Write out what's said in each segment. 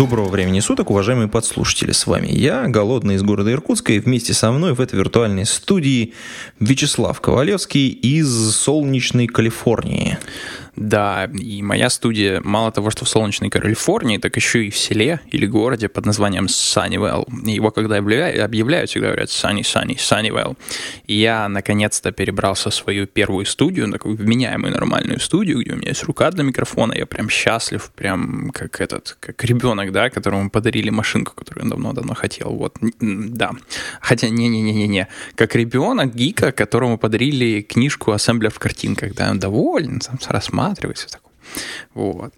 Доброго времени суток, уважаемые подслушатели. С вами я, Голодный из города Иркутска, и вместе со мной в этой виртуальной студии Вячеслав Ковалевский из солнечной Калифорнии. Да, и моя студия мало того, что в солнечной Калифорнии, так еще и в селе или городе под названием Sunnyvale. Его когда объявляют, объявляют всегда говорят Sunny, Sunny, Sunnyvale. И я наконец-то перебрался в свою первую студию, такую вменяемую нормальную студию, где у меня есть рука для микрофона, я прям счастлив, прям как этот, как ребенок, да, которому подарили машинку, которую он давно-давно хотел. Вот, да. Хотя, не-не-не-не-не. Как ребенок гика, которому подарили книжку ассембля в картинках, да, он доволен, сам рассматривается такой. Вот.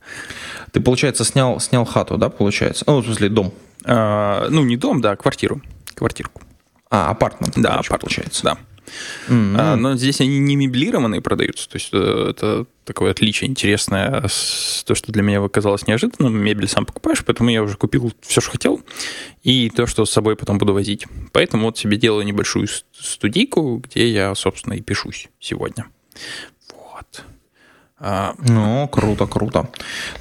Ты, получается, снял, снял хату, да, получается? Ну, в смысле, дом. А, ну, не дом, да, квартиру. Квартирку. А, апартмент. Да, апартмент, получается. Да. А, но здесь они не меблированные продаются, то есть э, это такое отличие интересное, то, что для меня оказалось неожиданным. Мебель сам покупаешь, поэтому я уже купил все, что хотел, и то, что с собой потом буду возить. Поэтому вот себе делаю небольшую студийку, где я, собственно, и пишусь сегодня. А, Ну, круто, круто.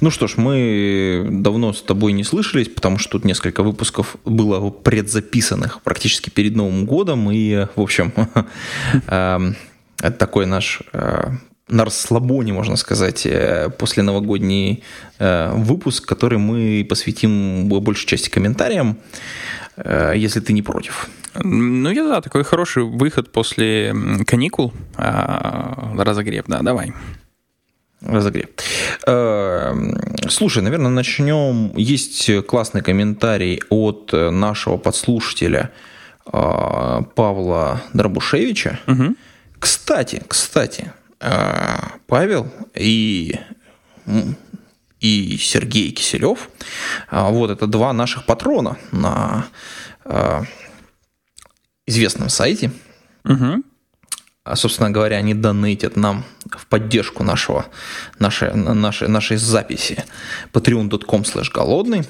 Ну что ж, мы давно с тобой не слышались, потому что тут несколько выпусков было предзаписанных практически перед Новым годом. И, в общем, эм, это такой наш э, на расслабоне, можно сказать, э, после новогодний э, выпуск, который мы посвятим большей части комментариям, э, если ты не против. ну, я да, такой хороший выход после каникул. А, разогрев, да, давай. Разогрев. Э, Слушай, наверное, начнем. Есть классный комментарий от э, нашего подслушателя э, Павла Дробушевича. Мгм. Кстати, кстати, э, Павел и и Сергей Киселев. А, Вот это два наших патрона на э, известном сайте. Мгм. А, собственно говоря, они донейтят нам в поддержку нашего, нашей, нашей, нашей записи patreon.com slash голодный.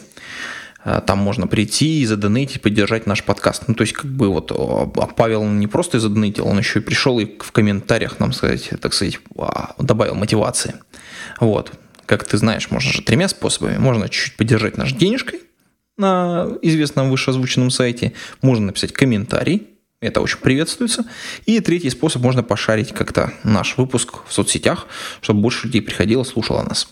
А, Там можно прийти и задонейтить, поддержать наш подкаст. Ну, то есть, как бы вот а, Павел не просто задонейтил, он еще и пришел и в комментариях нам сказать, так сказать, а, добавил мотивации. Вот. Как ты знаешь, можно же тремя способами. Можно чуть-чуть поддержать наш денежкой на известном вышеозвученном сайте. Можно написать комментарий, это очень приветствуется. И третий способ, можно пошарить как-то наш выпуск в соцсетях, чтобы больше людей приходило, слушало нас.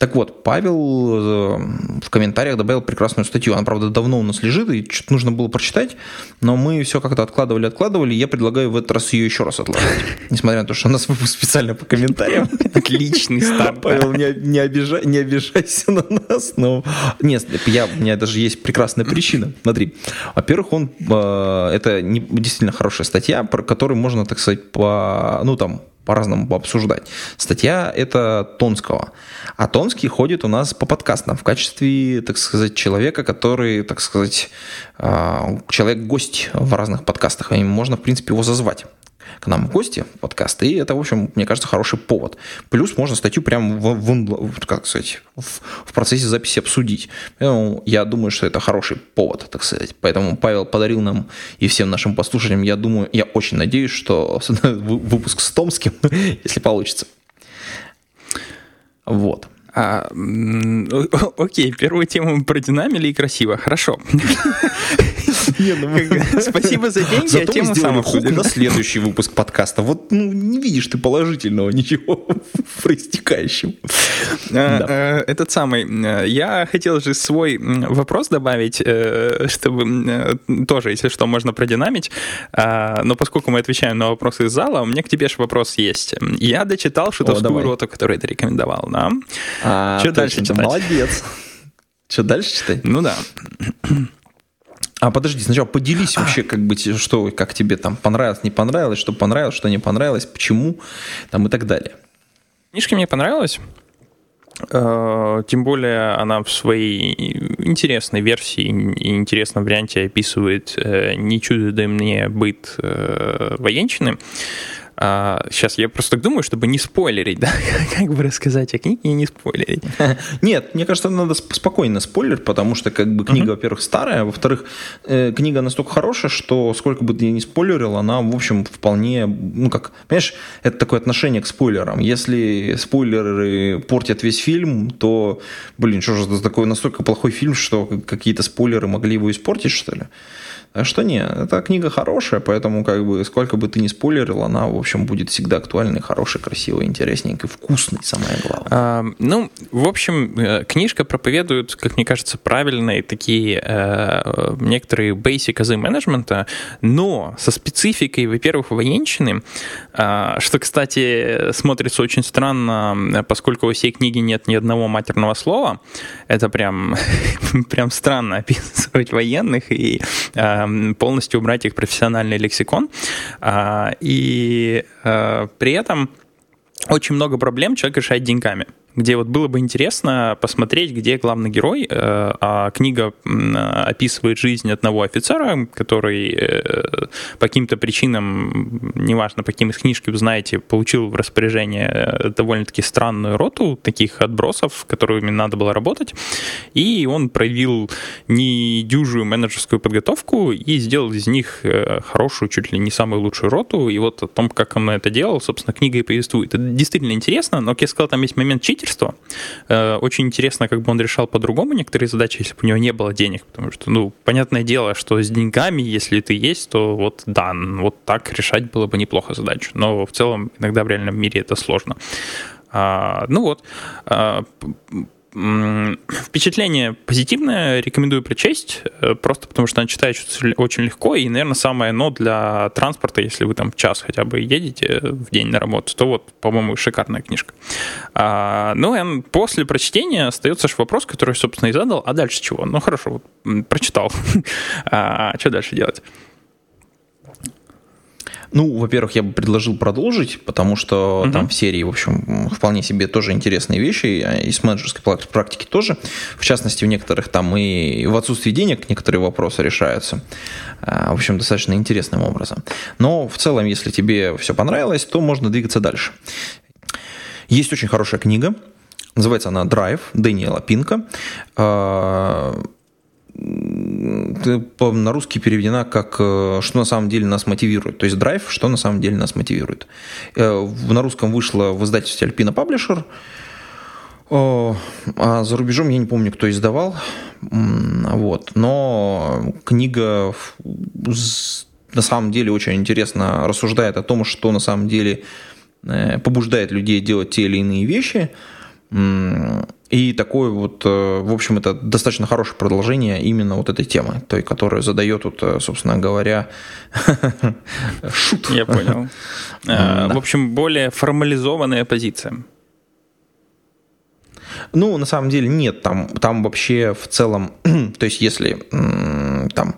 Так вот, Павел э, в комментариях добавил прекрасную статью. Она, правда, давно у нас лежит, и что-то нужно было прочитать, но мы все как-то откладывали, откладывали, и я предлагаю в этот раз ее еще раз отложить. Несмотря на то, что у нас выпуск специально по комментариям. Отличный старт. Павел, не, не, обижай, не обижайся на нас, но... Нет, я, у меня даже есть прекрасная причина. Смотри, во-первых, он... э, это не, действительно хорошая статья, про которую можно, так сказать, по... Ну, там, по-разному обсуждать. Статья это Тонского. А Тонский ходит у нас по подкастам в качестве, так сказать, человека, который, так сказать, э, человек-гость в разных подкастах. И можно, в принципе, его зазвать к нам в гости в подкаст, и это, в общем, мне кажется, хороший повод. Плюс можно статью прямо в, в, как сказать, в, в процессе записи обсудить. Поэтому я думаю, что это хороший повод, так сказать. Поэтому Павел подарил нам и всем нашим послушателям, я думаю, я очень надеюсь, что вы- выпуск с Томским, если получится. Вот. А, окей, первую тему мы продинамили и красиво. Хорошо. Как- Спасибо за деньги, а Зато мы тему сам обсудим. на следующий выпуск подкаста. Вот ну, не видишь ты положительного ничего в проистекающем. А, э, Этот самый. э, Я хотел же свой вопрос добавить, э, чтобы э, тоже, если что, можно продинамить. А, Но поскольку мы отвечаем на вопросы из зала, у меня к тебе же вопрос есть. Я дочитал шутовскую давай. роту, которую ты рекомендовал, да? А, Чё дальше читать? Молодец. Что дальше читать? Ну да. А подожди, сначала поделись вообще, как бы, что, как тебе там понравилось, не понравилось, что понравилось, что не понравилось, почему, там и так далее. Книжка мне понравилась. Э, тем более она в своей интересной версии и интересном варианте описывает э, не чудо мне быт э, военщины. А, сейчас я просто так думаю, чтобы не спойлерить, да, как бы рассказать о книге и не спойлерить. Нет, мне кажется, надо спокойно спойлерить, потому что как бы книга, uh-huh. во-первых, старая, во-вторых, э, книга настолько хорошая, что сколько бы ты ни спойлерил, она, в общем, вполне, ну как, понимаешь, это такое отношение к спойлерам. Если спойлеры портят весь фильм, то, блин, что же это такой настолько плохой фильм, что какие-то спойлеры могли его испортить, что ли? А что не, эта книга хорошая, поэтому как бы сколько бы ты ни спойлерил, она, в общем, будет всегда актуальной, хорошей, красивой, интересненькой, вкусной, самое главное. А, ну, в общем, э, книжка проповедует, как мне кажется, правильные такие э, некоторые basic азы менеджмента, но со спецификой, во-первых, военщины, э, что, кстати, смотрится очень странно, поскольку во всей книге нет ни одного матерного слова. Это прям, прям странно описывать военных и э, полностью убрать их профессиональный лексикон. А, и э, при этом очень много проблем человек решает деньгами где вот было бы интересно посмотреть, где главный герой. Э, а книга описывает жизнь одного офицера, который э, по каким-то причинам, неважно, по каким из книжки вы знаете, получил в распоряжение э, довольно-таки странную роту таких отбросов, которыми надо было работать. И он проявил недюжую менеджерскую подготовку и сделал из них хорошую, чуть ли не самую лучшую роту. И вот о том, как он это делал, собственно, книга и повествует. Это действительно интересно, но, как я сказал, там есть момент чит читерство. Э, очень интересно, как бы он решал по-другому некоторые задачи, если бы у него не было денег, потому что, ну, понятное дело, что с деньгами, если ты есть, то вот да, вот так решать было бы неплохо задачу, но в целом иногда в реальном мире это сложно. А, ну вот, а, Впечатление позитивное, рекомендую прочесть, э, просто потому что она читается очень легко, и, наверное, самое но для транспорта, если вы там час хотя бы едете в день на работу, то вот, по-моему, шикарная книжка. А, ну, и после прочтения остается же вопрос, который, собственно, и задал, а дальше чего? Ну, хорошо, вот, прочитал. а, что дальше делать? Ну, во-первых, я бы предложил продолжить, потому что угу. там в серии, в общем, вполне себе тоже интересные вещи, а и с менеджерской практики тоже. В частности, в некоторых там и в отсутствии денег некоторые вопросы решаются. А, в общем, достаточно интересным образом. Но в целом, если тебе все понравилось, то можно двигаться дальше. Есть очень хорошая книга, называется она «Драйв» Дэниела Пинка а, на русский переведена как э, «Что на самом деле нас мотивирует». То есть драйв «Что на самом деле нас мотивирует». Э, на русском вышло в издательстве Альпина Паблишер. А за рубежом я не помню, кто издавал. Вот. Но книга на самом деле очень интересно рассуждает о том, что на самом деле э, побуждает людей делать те или иные вещи – и такое вот, э, в общем, это достаточно хорошее продолжение именно вот этой темы, той, которую задает, вот, э, собственно говоря, шут. Я понял. Э, в общем, более формализованная позиция. Ну, на самом деле нет, там, там вообще в целом, то есть если там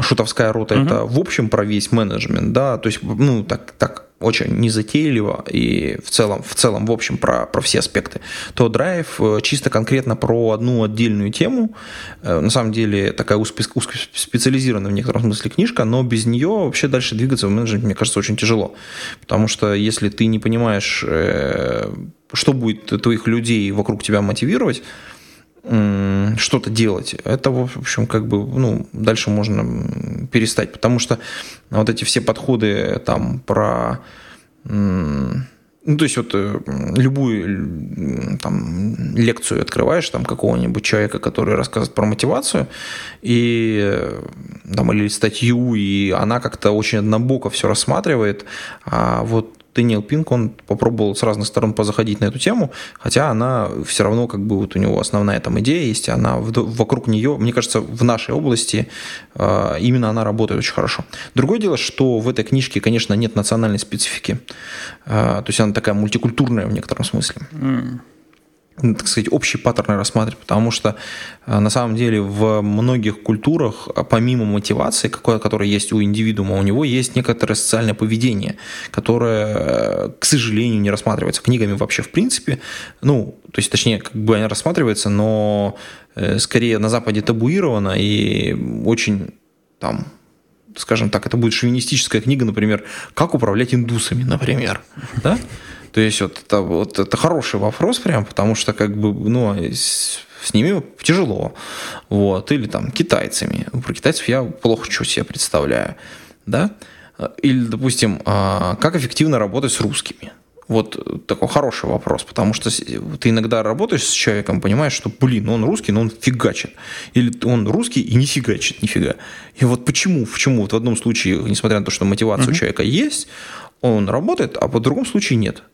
шутовская рота угу. это в общем про весь менеджмент, да, то есть, ну, так, так очень незатейливо и в целом, в целом, в общем, про, про все аспекты, то драйв э, чисто конкретно про одну отдельную тему. Э, на самом деле такая узкоспециализированная в некотором смысле книжка, но без нее вообще дальше двигаться в менеджменте, мне кажется, очень тяжело. Потому что если ты не понимаешь, э, что будет твоих людей вокруг тебя мотивировать, что-то делать, это, в общем, как бы, ну, дальше можно перестать, потому что вот эти все подходы там про, ну, то есть вот э, любую там лекцию открываешь там какого-нибудь человека, который рассказывает про мотивацию, и там или статью, и она как-то очень однобоко все рассматривает, а вот Дэниел Пинк, он попробовал с разных сторон позаходить на эту тему, хотя она все равно, как бы вот у него основная там идея есть, она вокруг нее, мне кажется, в нашей области а, именно она работает очень хорошо. Другое дело, что в этой книжке, конечно, нет национальной специфики, а, то есть она такая мультикультурная в некотором смысле. Так сказать, общие паттерны рассматривать, потому что э, на самом деле в многих культурах, э, помимо мотивации, которая есть у индивидуума, у него есть некоторое социальное поведение, которое, э, к сожалению, не рассматривается книгами вообще в принципе. Ну, то есть, точнее, как бы она рассматривается, но скорее на Западе табуировано и очень там скажем так, это будет шовинистическая книга, например, «Как управлять индусами», например, да? То есть вот это, вот это хороший вопрос прям, потому что как бы, ну, с, с ними тяжело. Вот. Или там китайцами. Про китайцев я плохо что себе представляю. Да? Или, допустим, а, как эффективно работать с русскими? Вот такой хороший вопрос, потому что ты иногда работаешь с человеком, понимаешь, что, блин, он русский, но он фигачит. Или он русский и не фигачит нифига. И вот почему, почему вот в одном случае, несмотря на то, что мотивация uh-huh. у человека есть, он работает, а в другом случае нет.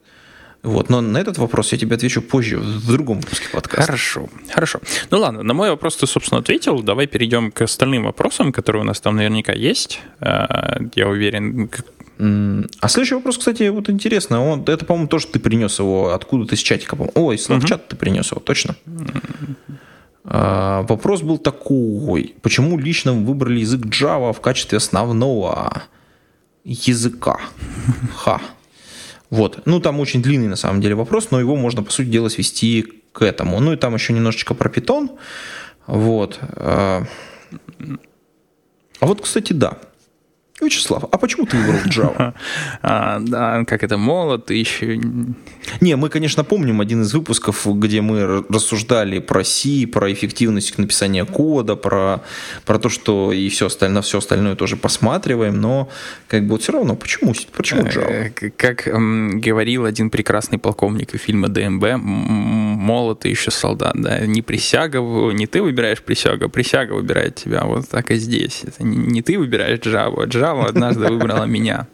Вот, но на этот вопрос я тебе отвечу позже, в другом выпуске подкаста. Хорошо, хорошо. Ну ладно, на мой вопрос ты, собственно, ответил. Давай перейдем к остальным вопросам, которые у нас там наверняка есть. Э, я уверен. А следующий вопрос, кстати, вот интересно. Он, это, по-моему, тоже ты принес его откуда-то из чатика. Ой, из Slack-чата угу. ты принес его, точно? А, вопрос был такой. Почему лично выбрали язык Java в качестве основного языка? Ха. Вот. Ну, там очень длинный на самом деле вопрос, но его можно, по сути дела, свести к этому. Ну, и там еще немножечко про питон. Вот. А, а вот, кстати, да. Вячеслав, а почему ты выбрал Java? а, да, как это молод, ты еще... Не, мы, конечно, помним один из выпусков, где мы рассуждали про C, про эффективность написания кода, про, про то, что и все остальное, все остальное тоже посматриваем, но как бы вот все равно, почему, почему э, Java? Как говорил один прекрасный полковник из фильма ДМБ, молод и еще солдат, да, не присяга, не ты выбираешь присягу, а присяга выбирает тебя, вот так и здесь. Это не, не ты выбираешь Java, а Java Java однажды выбрала меня.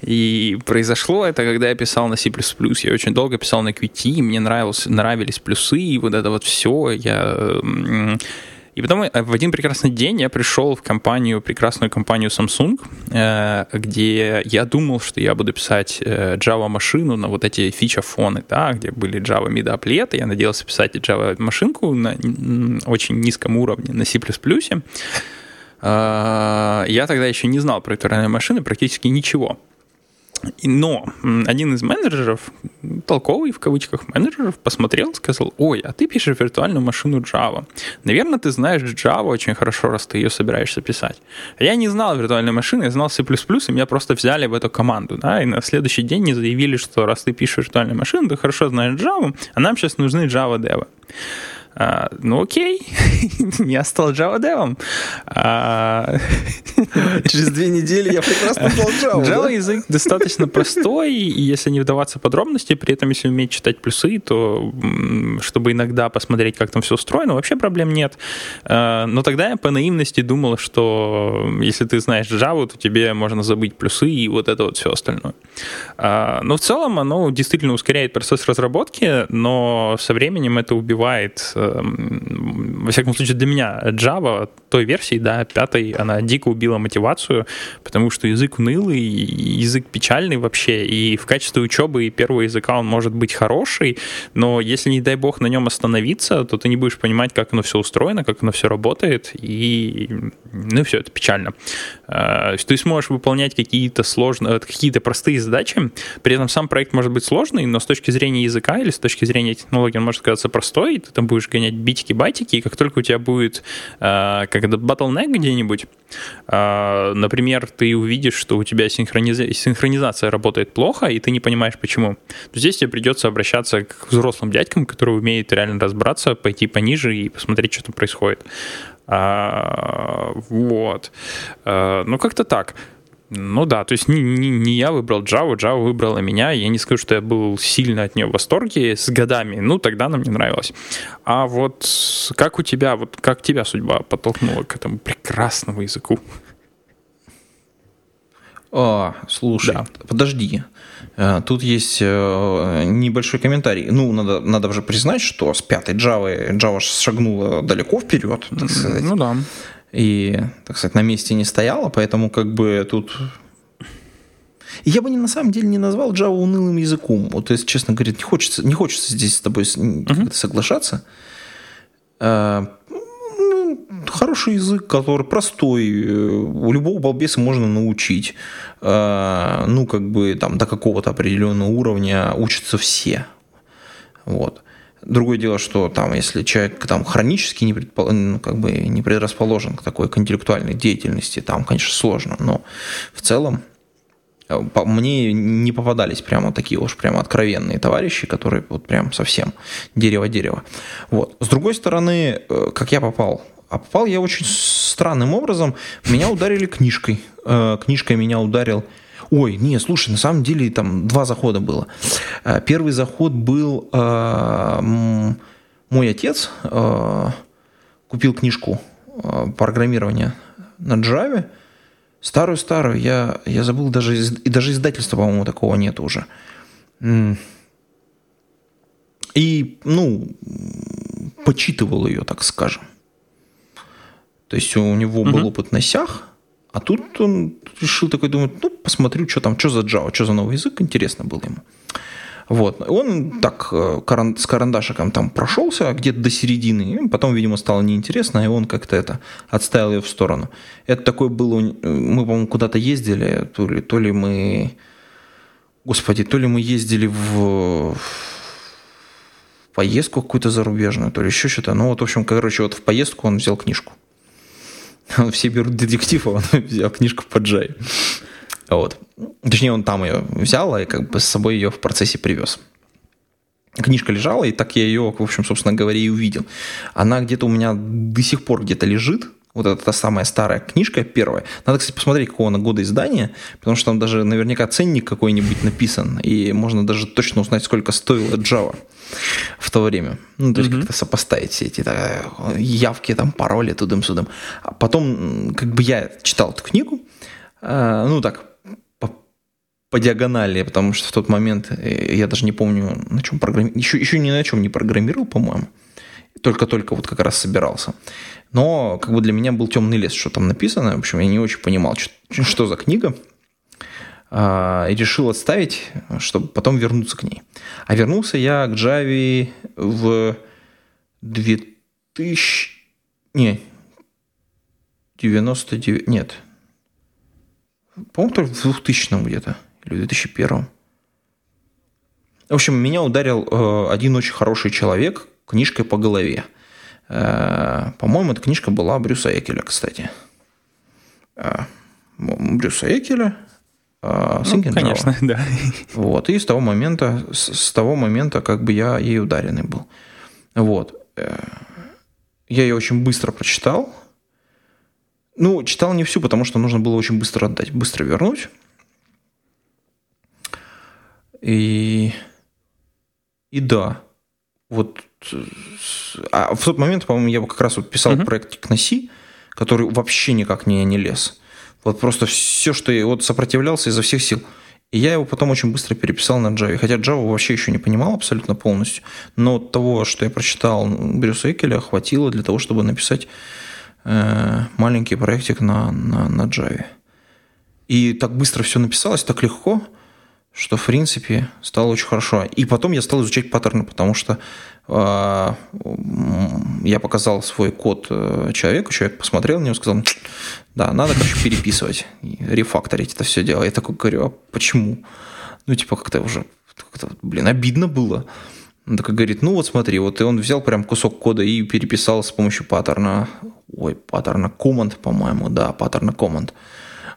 И произошло это, когда я писал на C++. Я очень долго писал на Qt, мне нравилось, нравились плюсы, и вот это вот все. Я... И потом э, в один прекрасный день я пришел в компанию, прекрасную компанию Samsung, э, где я думал, что я буду писать э, Java-машину на вот эти фича-фоны, да, где были Java мидоплеты. Я надеялся писать Java-машинку на очень низком уровне на C++. А, я тогда еще не знал про виртуальные машины практически ничего. Но один из менеджеров, толковый в кавычках менеджеров, посмотрел, сказал, ой, а ты пишешь виртуальную машину Java. Наверное, ты знаешь Java очень хорошо, раз ты ее собираешься писать. Я не знал виртуальной машины, я знал C++, и меня просто взяли в эту команду. Да, и на следующий день не заявили, что раз ты пишешь виртуальную машину, ты хорошо знаешь Java, а нам сейчас нужны Java девы. А, ну окей, я стал Java девом. А... Через две недели я прекрасно стал Java. Java да? язык достаточно простой, и если не вдаваться в подробности, при этом если уметь читать плюсы, то чтобы иногда посмотреть, как там все устроено, вообще проблем нет. А, но тогда я по наивности думал, что если ты знаешь Java, то тебе можно забыть плюсы и вот это вот все остальное. А, но в целом оно действительно ускоряет процесс разработки, но со временем это убивает во всяком случае, для меня Java той версии, да, пятой, она дико убила мотивацию, потому что язык унылый, язык печальный вообще, и в качестве учебы и первого языка он может быть хороший, но если, не дай бог, на нем остановиться, то ты не будешь понимать, как оно все устроено, как оно все работает, и, ну, все, это печально. Э, ты сможешь выполнять какие-то сложные, э, какие-то простые задачи, при этом сам проект может быть сложный, но с точки зрения языка или с точки зрения технологии он может казаться простой, ты там будешь гонять битики-байтики, и как только у тебя будет э, как это bottleneck где-нибудь, э, например, ты увидишь, что у тебя синхрониз... синхронизация работает плохо, и ты не понимаешь, почему, то здесь тебе придется обращаться к взрослым дядькам, которые умеют реально разбираться, пойти пониже и посмотреть, что там происходит. А, вот. А, ну, как-то так. Ну да, то есть не, не, не я выбрал Java, Java выбрала меня. Я не скажу, что я был сильно от нее в восторге с годами. Ну, тогда она мне нравилась. А вот как у тебя, вот как тебя судьба подтолкнула к этому прекрасному языку? А, слушай, да. подожди. Э, тут есть э, небольшой комментарий. Ну, надо, надо же признать, что с пятой Java Java шагнула далеко вперед, так сказать. Ну да и, так сказать, на месте не стояла, поэтому как бы тут... Я бы не, на самом деле не назвал Java унылым языком. Вот, если честно говоря, не хочется, не хочется здесь с тобой uh-huh. соглашаться. А, ну, хороший язык, который простой, у любого балбеса можно научить. А, ну, как бы там до какого-то определенного уровня учатся все. Вот. Другое дело, что там, если человек там хронически не, предпол... ну, как бы не предрасположен к такой к интеллектуальной деятельности, там, конечно, сложно, но в целом э, мне не попадались прямо такие уж прямо откровенные товарищи, которые вот прям совсем дерево-дерево. Вот. С другой стороны, э, как я попал? А попал я очень странным образом. Меня ударили книжкой. Э, книжкой меня ударил Ой, не, слушай, на самом деле там два захода было. Э, первый заход был э, мой отец э, купил книжку э, программирования на Java, старую-старую, я, я забыл, даже, и даже издательства, по-моему, такого нет уже. И, ну, почитывал ее, так скажем. То есть у него был опыт на сях, а тут он решил такой думать, ну, посмотрю, что там, что за Java, что за новый язык, интересно было ему. Вот. Он так э, с карандашиком там прошелся где-то до середины, потом, видимо, стало неинтересно, и он как-то это отставил ее в сторону. Это такое было, мы, по-моему, куда-то ездили, то ли, то ли мы, господи, то ли мы ездили в, в поездку какую-то зарубежную, то ли еще что-то. Ну вот, в общем, короче, вот в поездку он взял книжку. Все берут детектив, а он взял книжку по Джай. Вот. Точнее, он там ее взял и как бы с собой ее в процессе привез. Книжка лежала, и так я ее, в общем, собственно говоря, и увидел. Она где-то у меня до сих пор где-то лежит, вот это та самая старая книжка, первая. Надо, кстати, посмотреть, какого она года издания, потому что там даже наверняка ценник какой-нибудь написан, и можно даже точно узнать, сколько стоила Java в то время. Ну, то есть mm-hmm. как-то сопоставить все эти да, явки, там, пароли, тудым-судым. А потом, как бы я читал эту книгу, э, ну, так, по, по диагонали, потому что в тот момент э, я даже не помню, на чем программировал, еще, еще ни на чем не программировал, по-моему. Только-только вот как раз собирался. Но как бы для меня был темный лес, что там написано. В общем, я не очень понимал, что, что за книга. А, и решил отставить, чтобы потом вернуться к ней. А вернулся я к Java в 2000... Не, 99... Нет. По-моему, только в 2000 где-то. Или в 2001. В общем, меня ударил э, один очень хороший человек книжкой по голове. Э, по-моему, эта книжка была Брюса Экеля, кстати. Э, Брюса Экеля – Uh, ну, конечно, да. Вот, и с того момента, с, с того момента, как бы я ей ударенный был. Вот. Э, я ее очень быстро прочитал. Ну, читал не всю, потому что нужно было очень быстро отдать, быстро вернуть. И, и да, вот а в тот момент, по-моему, я как раз вот писал uh-huh. проект C, который вообще никак не, не лез. Вот просто все, что я вот сопротивлялся изо всех сил. И я его потом очень быстро переписал на Java. Хотя Java вообще еще не понимал абсолютно полностью. Но того, что я прочитал Брюса Экеля, хватило для того, чтобы написать э, маленький проектик на, на, на Java. И так быстро все написалось, так легко – что, в принципе, стало очень хорошо. И потом я стал изучать паттерны, потому что э, я показал свой код э, человеку, человек посмотрел на него, сказал, да, надо, короче, переписывать, рефакторить это все дело. Я такой говорю, а почему? Ну, типа, как-то уже, как блин, обидно было. Он такой говорит, ну вот смотри, вот и он взял прям кусок кода и переписал с помощью паттерна, ой, паттерна command, по-моему, да, паттерна command.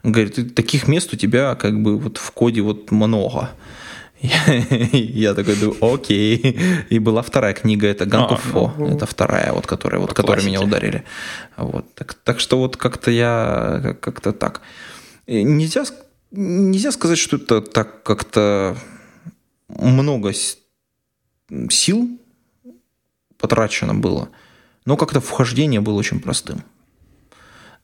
Говорит, таких мест у тебя как бы вот в коде вот много. Я такой думаю, окей. И была вторая книга, это Ганкуфо. Это вторая, вот, которая, вот, которая меня ударили. Вот. Так, так что вот как-то я как-то так. Нельзя, нельзя сказать, что это так как-то много сил потрачено было, но как-то вхождение было очень простым.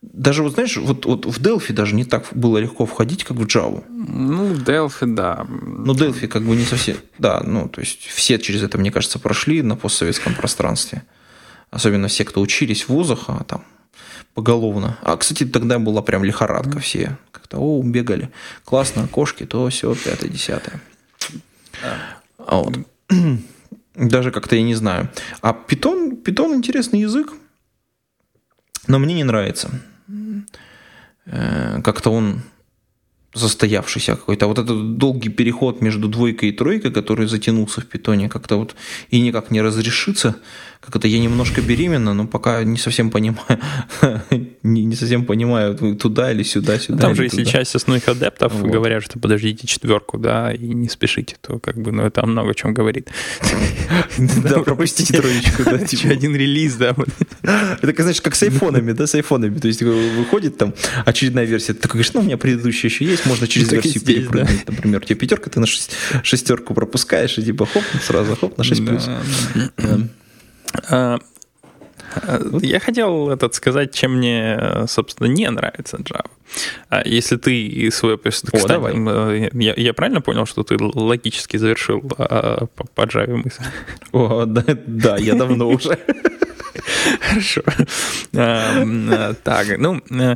Даже, вот знаешь, вот, вот в Delphi даже не так было легко входить, как в Java. Ну, в Delphi, да. Ну, Delphi как бы не совсем... Да, ну, то есть все через это, мне кажется, прошли на постсоветском пространстве. Особенно все, кто учились в вузах, а там поголовно. А, кстати, тогда была прям лихорадка все. Как-то, о, бегали. Классно, кошки, то все, пятое, десятое. А вот. Даже как-то я не знаю. А питон, питон интересный язык, но мне не нравится. Э, как-то он застоявшийся какой-то. А вот этот долгий переход между двойкой и тройкой, который затянулся в питоне, как-то вот и никак не разрешится. Как это я немножко беременна, но пока не совсем понимаю, не, не совсем понимаю, туда или сюда, сюда. Там же, если туда. часть основных адептов вот. говорят, что подождите четверку, да, и не спешите, то как бы, ну, это много о чем говорит. Да, пропустите троечку, да. Типа один релиз, да. Это, знаешь, как с айфонами, да, с айфонами. То есть выходит там очередная версия, ты говоришь, ну, у меня предыдущая еще есть, можно через версию перепрыгнуть. Например, у тебя пятерка, ты на шестерку пропускаешь, и типа хоп, сразу хоп, на 6 плюс. А, я хотел этот сказать, чем мне, собственно, не нравится Java. А если ты свой... Кстати, О, давай. Э, я, я правильно понял, что ты логически завершил по, по Java мысль? О, да, да я давно уже. Хорошо. А, так, ну, э,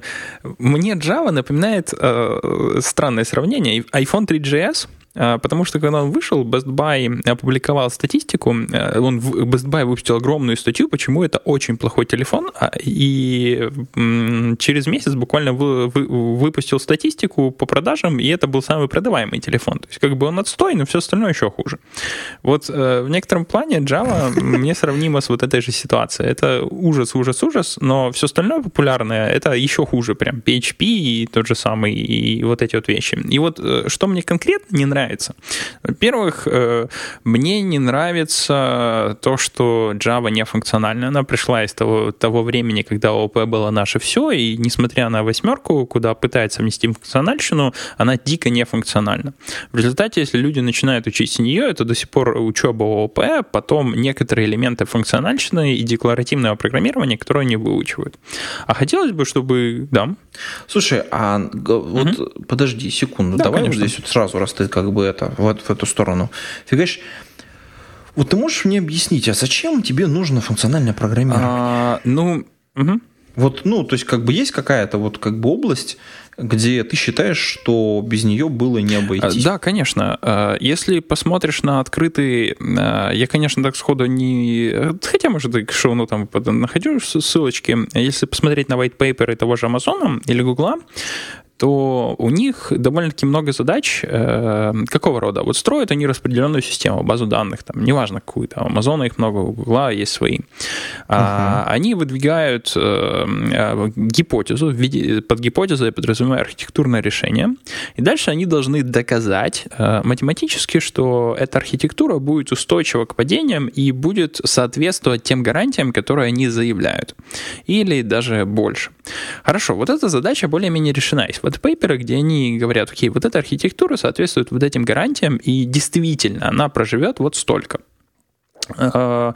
мне Java напоминает э, странное сравнение. iPhone 3GS — а, потому что, когда он вышел, Best Buy опубликовал статистику, э, он, Best Buy выпустил огромную статью, почему это очень плохой телефон, а, и через месяц буквально вы, вы, выпустил статистику по продажам, и это был самый продаваемый телефон. То есть как бы он отстой, но все остальное еще хуже. Вот э, в некотором плане Java мне сравнимо с вот этой же ситуацией. Это ужас, ужас, ужас, но все остальное популярное, это еще хуже прям. PHP и тот же самый, и вот эти вот вещи. И вот э, что мне конкретно не нравится, нравится. Во-первых, э, мне не нравится то, что Java не функциональна. Она пришла из того, того времени, когда ООП было наше все, и несмотря на восьмерку, куда пытается внести функциональщину, она дико не функциональна. В результате, если люди начинают учить нее, это до сих пор учеба ООП, потом некоторые элементы функциональщины и декларативного программирования, которые они выучивают. А хотелось бы, чтобы... Да. Слушай, а вот угу. подожди секунду, да, давай конечно. здесь вот сразу, раз ты как бы это, вот в эту сторону. Фигаешь, вот ты можешь мне объяснить, а зачем тебе нужно функциональное программирование? А, ну, угу. Вот, ну, то есть, как бы есть какая-то вот как бы область, где ты считаешь, что без нее было не обойтись? Да, конечно. А, если посмотришь на открытый... А, я, конечно, так сходу не... Хотя, может, и к шоу там находишь ссылочки. Если посмотреть на white paper того же Амазона или Гугла, то у них довольно-таки много задач э, какого рода? Вот строят они распределенную систему, базу данных, там, неважно какую, там, Амазона их много, у Гугла есть свои. Uh-huh. А, они выдвигают э, э, гипотезу, виде, под гипотезой я подразумеваю архитектурное решение, и дальше они должны доказать э, математически, что эта архитектура будет устойчива к падениям и будет соответствовать тем гарантиям, которые они заявляют. Или даже больше. Хорошо, вот эта задача более-менее решена. Есть вот пейперы, где они говорят, окей, вот эта архитектура соответствует вот этим гарантиям, и действительно она проживет вот столько. А,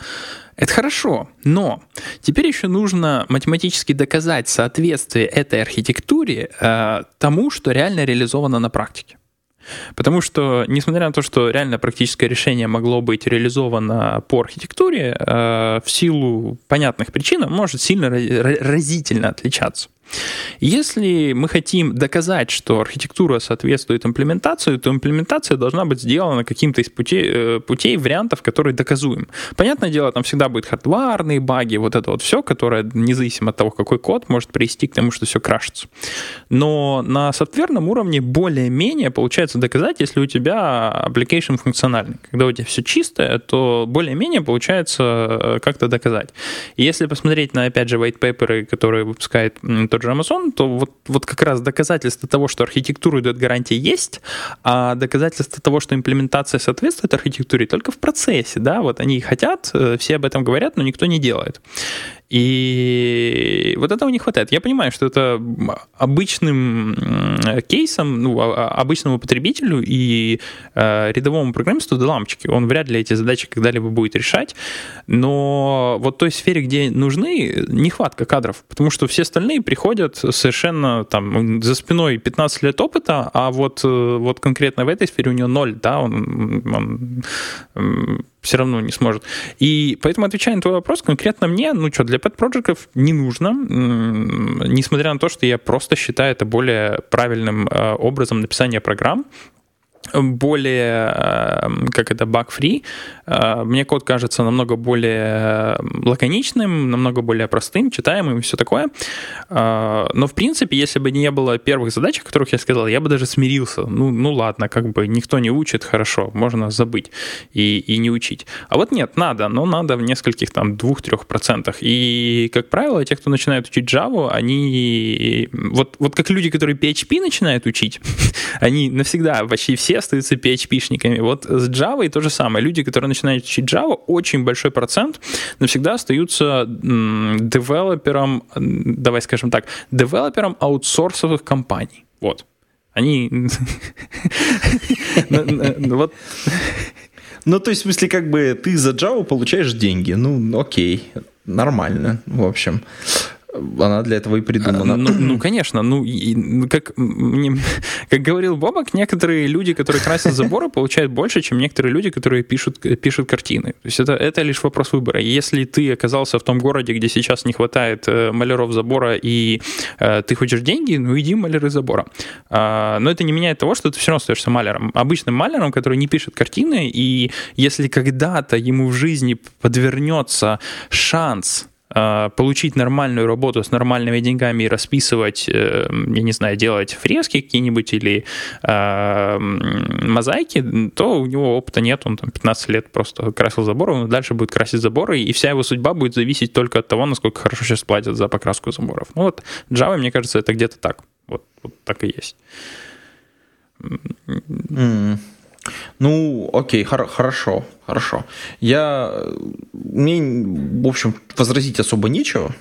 это хорошо, но теперь еще нужно математически доказать соответствие этой архитектуре э, тому, что реально реализовано на практике. Потому что, несмотря на то, что реально практическое решение могло быть реализовано по архитектуре, э, в силу понятных причин может сильно разительно отличаться. Если мы хотим доказать, что архитектура соответствует имплементации, то имплементация должна быть сделана каким-то из путей, э, путей вариантов, которые доказуем. Понятное дело, там всегда будут хардварные баги, вот это вот все, которое, независимо от того, какой код, может привести к тому, что все крашится. Но на софтверном уровне более-менее получается доказать, если у тебя application функциональный. Когда у тебя все чистое, то более-менее получается э, как-то доказать. Если посмотреть на, опять же, white paper, которые выпускает тот же Amazon, то вот, вот как раз доказательство того, что архитектуру идет гарантия, есть, а доказательство того, что имплементация соответствует архитектуре, только в процессе, да, вот они хотят, э, все об этом говорят, но никто не делает. И вот этого не хватает. Я понимаю, что это обычным кейсом, ну, а, а, обычному потребителю и э, рядовому программисту до лампочки. Он вряд ли эти задачи когда-либо будет решать. Но вот той сфере, где нужны, нехватка кадров. Потому что все остальные приходят совершенно там за спиной 15 лет опыта, а вот, э, вот конкретно в этой сфере у него ноль, да, он, он все равно не сможет. И поэтому, отвечая на твой вопрос, конкретно мне, ну что, для pet проектов не нужно, несмотря на то, что я просто считаю это более правильным э, образом написания программ, более, эм, как это, bug-free. Э, мне код кажется намного более лаконичным, намного более простым, читаемым и все такое. Э, но, в принципе, если бы не было первых задач, о которых я сказал, я бы даже смирился. Ну, ну ладно, как бы никто не учит, хорошо, можно забыть и, и не учить. А вот нет, надо, но надо в нескольких, там, двух-трех процентах. И, как правило, те, кто начинает учить Java, они... Вот, вот как люди, которые PHP начинают учить, они навсегда, почти все остаются PHP-шниками. Вот с Java то же самое. Люди, которые начинают учить Java, очень большой процент навсегда остаются девелопером, давай скажем так, девелопером аутсорсовых компаний. Вот. Они... Вот. Ну, то есть, в смысле, как бы ты за Java получаешь деньги. Ну, окей, нормально, в общем она для этого и придумана. Ну, ну конечно. Ну, и, ну, как, мне, как говорил Бобок, некоторые люди, которые красят заборы, получают больше, чем некоторые люди, которые пишут, пишут картины. То есть это, это лишь вопрос выбора. Если ты оказался в том городе, где сейчас не хватает э, маляров забора, и э, ты хочешь деньги, ну иди маляры забора. А, но это не меняет того, что ты все равно остаешься маляром. Обычным маляром, который не пишет картины, и если когда-то ему в жизни подвернется шанс а, получить нормальную работу с нормальными деньгами и расписывать, э, я не знаю, делать фрески какие-нибудь или э, мозаики, то у него опыта нет, он там 15 лет просто красил заборы, он дальше будет красить заборы, и вся его судьба будет зависеть только от того, насколько хорошо сейчас платят за покраску заборов. Ну вот Java, мне кажется, это где-то так. Вот, вот так и есть. Mm. Ну, окей, хор- хорошо, хорошо. Я... Мне, в общем, возразить особо нечего.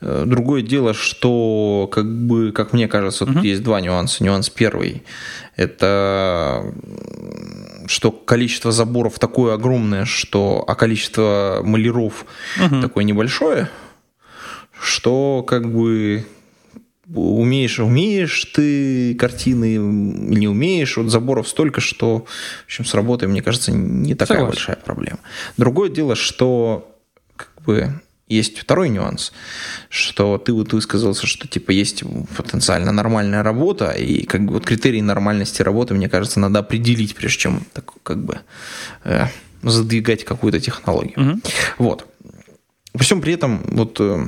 Э, другое дело, что, как бы, как мне кажется, тут uh-huh. есть два нюанса. Нюанс первый – это что количество заборов такое огромное, что, а количество маляров uh-huh. такое небольшое, что как бы умеешь, умеешь ты картины, не умеешь. Вот заборов столько, что, в общем, с работой, мне кажется, не такая Согласен. большая проблема. Другое дело, что как бы есть второй нюанс, что ты вот высказался, что типа есть потенциально нормальная работа, и как бы вот критерии нормальности работы, мне кажется, надо определить, прежде чем так, как бы э, задвигать какую-то технологию. Угу. Вот. При всем при этом, вот э,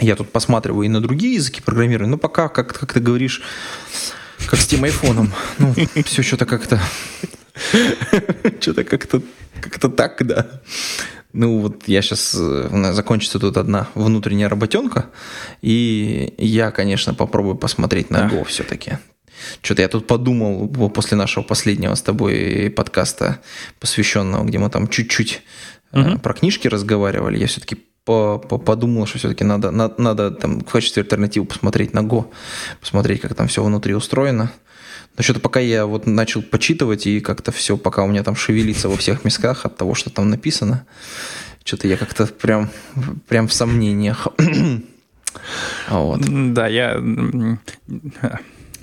я тут посматриваю и на другие языки программирования, но пока, как, как ты говоришь, как с тем айфоном, ну, все что-то как-то... Что-то как-то как-то так, да. Ну вот я сейчас, э, закончится тут одна внутренняя работенка, и я, конечно, попробую посмотреть на Go все-таки. Что-то я тут подумал после нашего последнего с тобой подкаста, посвященного, где мы там чуть-чуть угу. про книжки разговаривали, я все-таки подумал, что все-таки надо, надо, надо там, в качестве альтернативы посмотреть на Go, посмотреть, как там все внутри устроено. Но что-то пока я вот начал почитывать, и как-то все, пока у меня там шевелится во всех местах от того, что там написано, что-то я как-то прям, прям в сомнениях. вот. Да, я...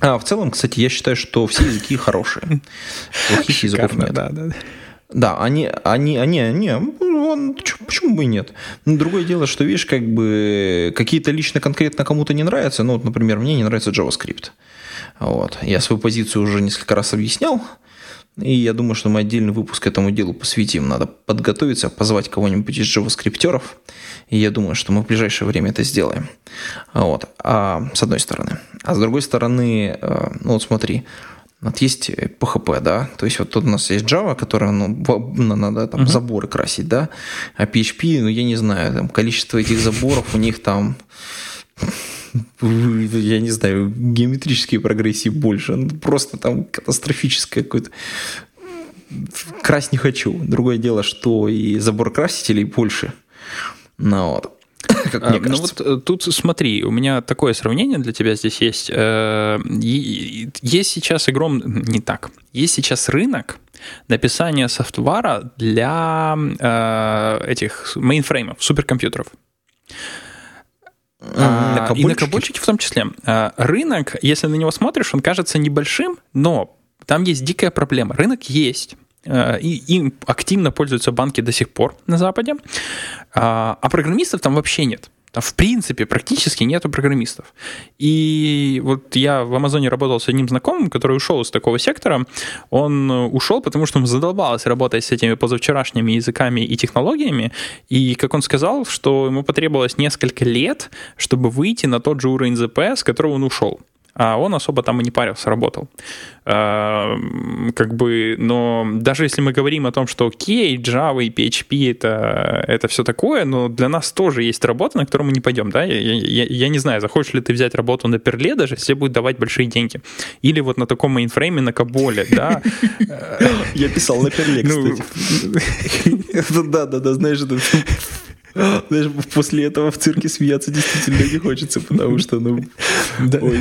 А, в целом, кстати, я считаю, что все языки хорошие. Плохих языков нет. Да, да. Да, они, они, они, они, он, почему бы и нет? Другое дело, что, видишь, как бы какие-то лично конкретно кому-то не нравятся, ну, вот, например, мне не нравится JavaScript. Вот. Я свою позицию уже несколько раз объяснял, и я думаю, что мы отдельный выпуск этому делу посвятим. Надо подготовиться, позвать кого-нибудь из JavaScripтеров, и я думаю, что мы в ближайшее время это сделаем. Вот. А, с одной стороны. А с другой стороны, э, ну вот смотри, вот есть PHP, да, то есть вот тут у нас есть Java, которая, ну, надо там uh-huh. заборы красить, да, а PHP, ну, я не знаю, там количество этих заборов у них там я не знаю, геометрические прогрессии больше. Ну, просто там катастрофическое какое-то. Красть не хочу. Другое дело, что и забор красителей больше. Ну вот. как мне кажется. Ну вот э, тут смотри, у меня такое сравнение для тебя здесь есть. Э, есть сейчас огромный... Не так. Есть сейчас рынок написания софтвара для э, этих мейнфреймов, суперкомпьютеров. А, и на кобольщики в том числе. Рынок, если на него смотришь, он кажется небольшим, но там есть дикая проблема. Рынок есть. Э, и им активно пользуются банки до сих пор на Западе, а, а программистов там вообще нет. В принципе, практически нету программистов. И вот я в Амазоне работал с одним знакомым, который ушел из такого сектора. Он ушел, потому что он задолбался работать с этими позавчерашними языками и технологиями. И, как он сказал, что ему потребовалось несколько лет, чтобы выйти на тот же уровень ЗП, с которого он ушел а он особо там и не парился, работал. А, как бы, но даже если мы говорим о том, что окей, Java и PHP это, это все такое, но для нас тоже есть работа, на которую мы не пойдем, да? Я, я, я не знаю, захочешь ли ты взять работу на Perl е, даже если будет давать большие деньги. Или вот на таком мейнфрейме на COBOL е, да? Я писал на Perl е, ну, кстати. Да-да-да, знаешь, это знаешь, после этого в цирке смеяться действительно не хочется, потому что, ну, да. Ой.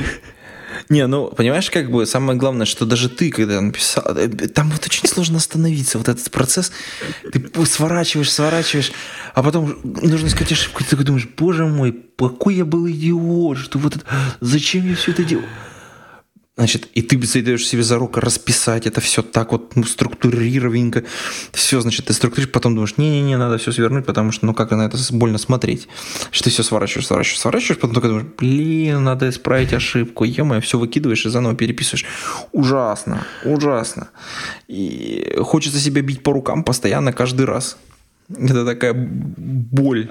Не, ну, понимаешь, как бы самое главное, что даже ты, когда написал, э, там вот очень сложно остановиться, вот этот процесс, ты сворачиваешь, сворачиваешь, а потом нужно искать ошибку, и ты думаешь, боже мой, какой я был идиот, что вот это, зачем я все это делал? Значит, и ты даешь себе за руку расписать это все так вот ну, структурированненько. Все, значит, ты структурируешь, потом думаешь, не-не-не, надо все свернуть, потому что, ну, как на это больно смотреть. Что ты все сворачиваешь, сворачиваешь, сворачиваешь, потом только думаешь, блин, надо исправить ошибку, е все выкидываешь и заново переписываешь. Ужасно, ужасно. И хочется себя бить по рукам постоянно, каждый раз. Это такая боль.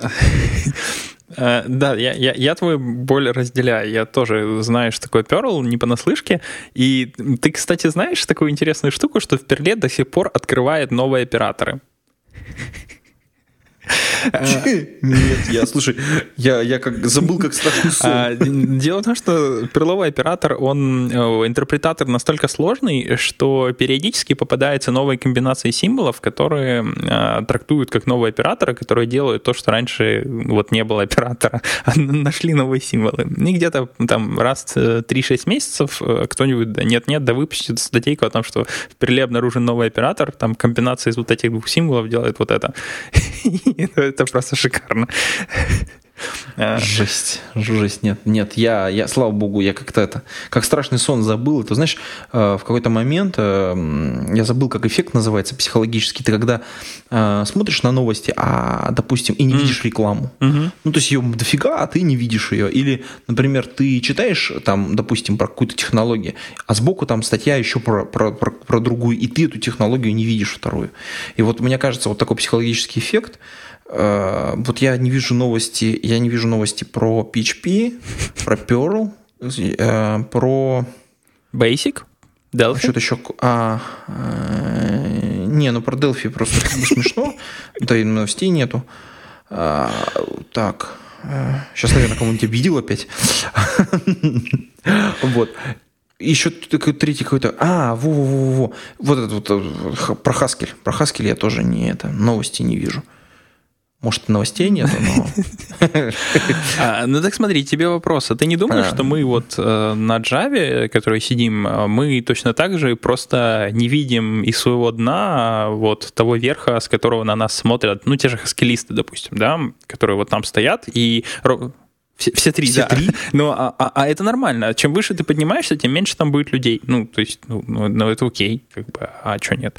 Э, да, я, я, я твою боль разделяю. Я тоже знаю, что такое Perl, не понаслышке. И ты, кстати, знаешь такую интересную штуку, что в Перле до сих пор открывает новые операторы. Нет, я, слушай, я, я как забыл, как страшный сон. А, дело в том, что перловый оператор, он, э, интерпретатор настолько сложный, что периодически попадаются новые комбинации символов, которые а, трактуют как новые операторы, которые делают то, что раньше вот не было оператора, а нашли новые символы. И где-то там раз 3-6 месяцев э, кто-нибудь нет-нет, да выпустит статейку о том, что в Перле обнаружен новый оператор, там комбинация из вот этих двух символов делает вот это. это просто шикарно. А. Жесть, жесть, нет, нет, я, я, слава богу, я как-то это, как страшный сон забыл. Это, знаешь, э, в какой-то момент э, я забыл, как эффект называется психологический. Ты когда э, смотришь на новости, а, допустим, и не видишь рекламу. Ну, то есть ее дофига, а ты не видишь ее. Или, например, ты читаешь там, допустим, про какую-то технологию, а сбоку там статья еще про, про, про, про другую, и ты эту технологию не видишь вторую. И вот мне кажется, вот такой психологический эффект – Э, вот я не вижу новости, я не вижу новости про PHP, про Perl, э, про... Basic? Delphi? Что-то еще... А, э, не, ну про Delphi просто смешно. Да и новостей нету. А, так. Сейчас, наверное, кому-нибудь обидел опять. Вот. Еще третий какой-то... А, во-во-во-во. Вот этот вот про Haskell. Про Haskell я тоже не это, новости не вижу. Может, новостей нет, но... А, ну так смотри, тебе вопрос. А ты не думаешь, а. что мы вот э, на Java, который сидим, э, мы точно так же просто не видим из своего дна вот того верха, с которого на нас смотрят, ну, те же хаскилисты, допустим, да, которые вот там стоят, и все, все три, все да. три. Но, а, а, а это нормально. Чем выше ты поднимаешься, тем меньше там будет людей. Ну, то есть, ну, ну, ну это окей, как бы, а что нет?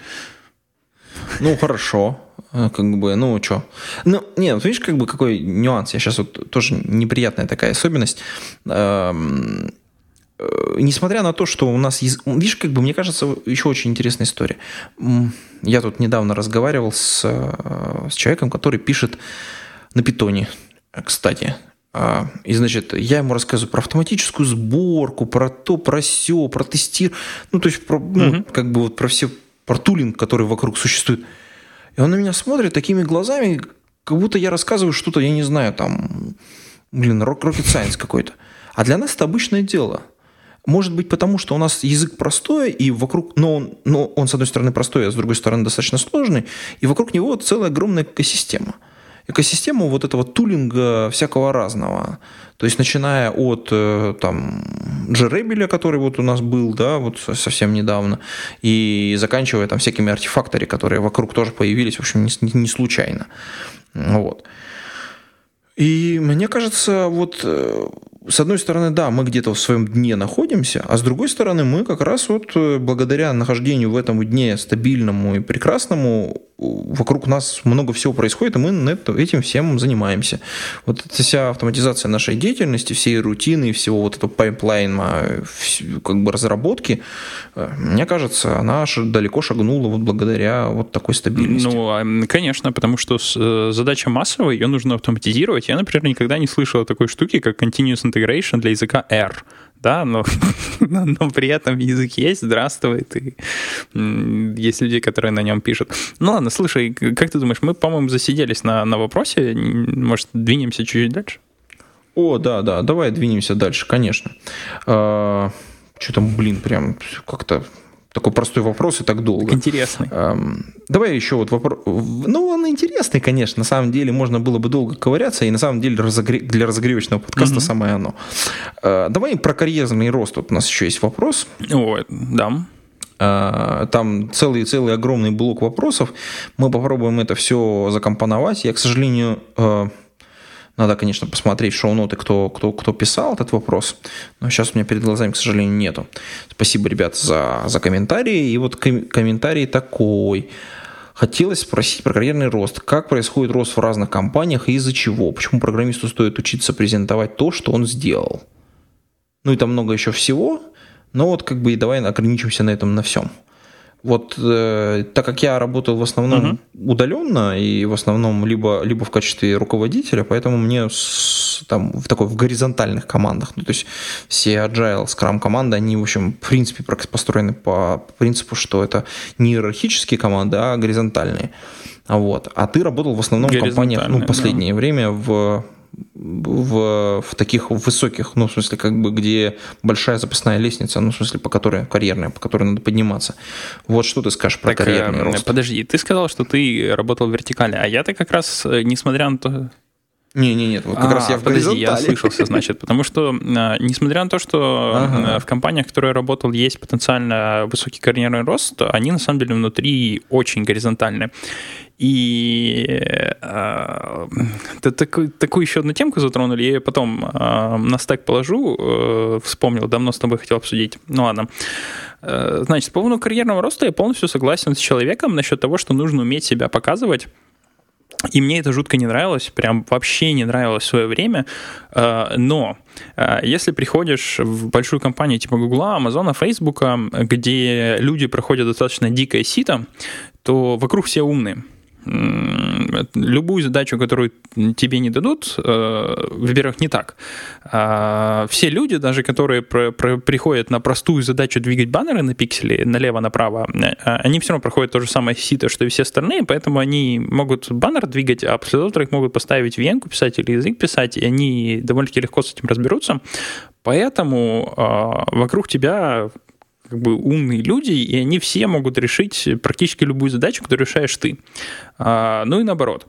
Ну, хорошо. Э, как бы, ну, что. Ну, нет, видишь, как бы какой нюанс. Я сейчас вот тоже неприятная такая особенность. Эм, э, несмотря на то, что у нас есть... Видишь, как бы, мне кажется, еще очень интересная история. Я тут недавно разговаривал с, э, с человеком, который пишет на питоне, кстати. А, и, значит, я ему рассказываю про автоматическую сборку, про то, про все, про тестирование. Ну, то есть, про, ну, угу. как бы вот про все про тулинг, который вокруг существует. И он на меня смотрит такими глазами, как будто я рассказываю что-то, я не знаю, там, блин, rocket science какой-то. А для нас это обычное дело. Может быть, потому что у нас язык простой, и вокруг, но он, но он с одной стороны простой, а с другой стороны достаточно сложный, и вокруг него целая огромная экосистема экосистему вот этого тулинга всякого разного. То есть, начиная от э, там, Джеребеля, который вот у нас был, да, вот совсем недавно, и заканчивая там всякими артефакторами, которые вокруг тоже появились, в общем, не, не случайно. Вот. И мне кажется, вот э, с одной стороны, да, мы где-то в своем дне находимся, а с другой стороны, мы как раз вот э, благодаря нахождению в этом дне стабильному и прекрасному вокруг нас много всего происходит, и мы этим всем занимаемся. Вот эта вся автоматизация нашей деятельности, всей рутины, всего вот этого пайплайна, как бы разработки, э, мне кажется, она далеко шагнула вот благодаря вот такой стабильности. Ну, а, конечно, потому что э, задача массовая, ее нужно автоматизировать. Я, например, никогда не слышал о такой штуке, как Continuous Integration для языка R да, но, но, но при этом язык есть, здравствует, и есть люди, которые на нем пишут. Ну ладно, слушай, как ты думаешь, мы, по-моему, засиделись на, на вопросе, может, двинемся чуть-чуть дальше? О, да, да, давай двинемся дальше, конечно. А, что там, блин, прям как-то такой простой вопрос и так долго. Интересный. Давай еще вот вопрос. Ну, он интересный, конечно. На самом деле можно было бы долго ковыряться, и на самом деле разогре... для разогревочного подкаста угу. самое оно. А, давай про карьерный рост. Вот у нас еще есть вопрос. О, да. А, там целый, целый огромный блок вопросов. Мы попробуем это все закомпоновать. Я, к сожалению, а, надо, конечно, посмотреть шоу-ноты, кто, кто, кто писал этот вопрос. Но сейчас у меня перед глазами, к сожалению, нету. Спасибо, ребят, за, за комментарии. И вот ком- комментарий такой. Хотелось спросить про карьерный рост. Как происходит рост в разных компаниях и из-за чего? Почему программисту стоит учиться презентовать то, что он сделал? Ну и там много еще всего. Но вот как бы и давай ограничимся на этом на всем. Вот э, так как я работал в основном uh-huh. удаленно и в основном либо, либо в качестве руководителя, поэтому мне с, там в такой в горизонтальных командах, ну, то есть все agile, scrum команды, они в общем в принципе построены по принципу, что это не иерархические команды, а горизонтальные. Вот. А ты работал в основном в компаниях, ну, последнее да. время в в, в таких высоких, ну, в смысле, как бы, где большая запасная лестница, ну, в смысле, по которой карьерная, по которой надо подниматься. Вот что ты скажешь про так, карьерный э, рост? Подожди, ты сказал, что ты работал вертикально, а я-то как раз, э, несмотря на то, не, не, нет, вот как а, раз я в подожди, я слышался, значит, потому что, а, несмотря на то, что ага. в компаниях, в которых я работал, есть потенциально высокий карьерный рост, они на самом деле внутри очень горизонтальны. И э, такую, такую еще одну темку затронули, я ее потом э, на стек положу, э, вспомнил, давно с тобой хотел обсудить. Ну ладно. Э, значит, по поводу карьерного роста я полностью согласен с человеком насчет того, что нужно уметь себя показывать. И мне это жутко не нравилось, прям вообще не нравилось в свое время. Э, но э, если приходишь в большую компанию типа Google, Amazon, Facebook, где люди проходят достаточно дикое сито, то вокруг все умные любую задачу, которую тебе не дадут, э, во-первых, не так. А все люди, даже которые про, про, приходят на простую задачу двигать баннеры на пиксели налево-направо, э, они все равно проходят то же самое сито, что и все остальные, поэтому они могут баннер двигать, а после этого их могут поставить vn писать или язык писать, и они довольно-таки легко с этим разберутся. Поэтому э, вокруг тебя как бы умные люди, и они все могут решить практически любую задачу, которую решаешь ты. А, ну и наоборот.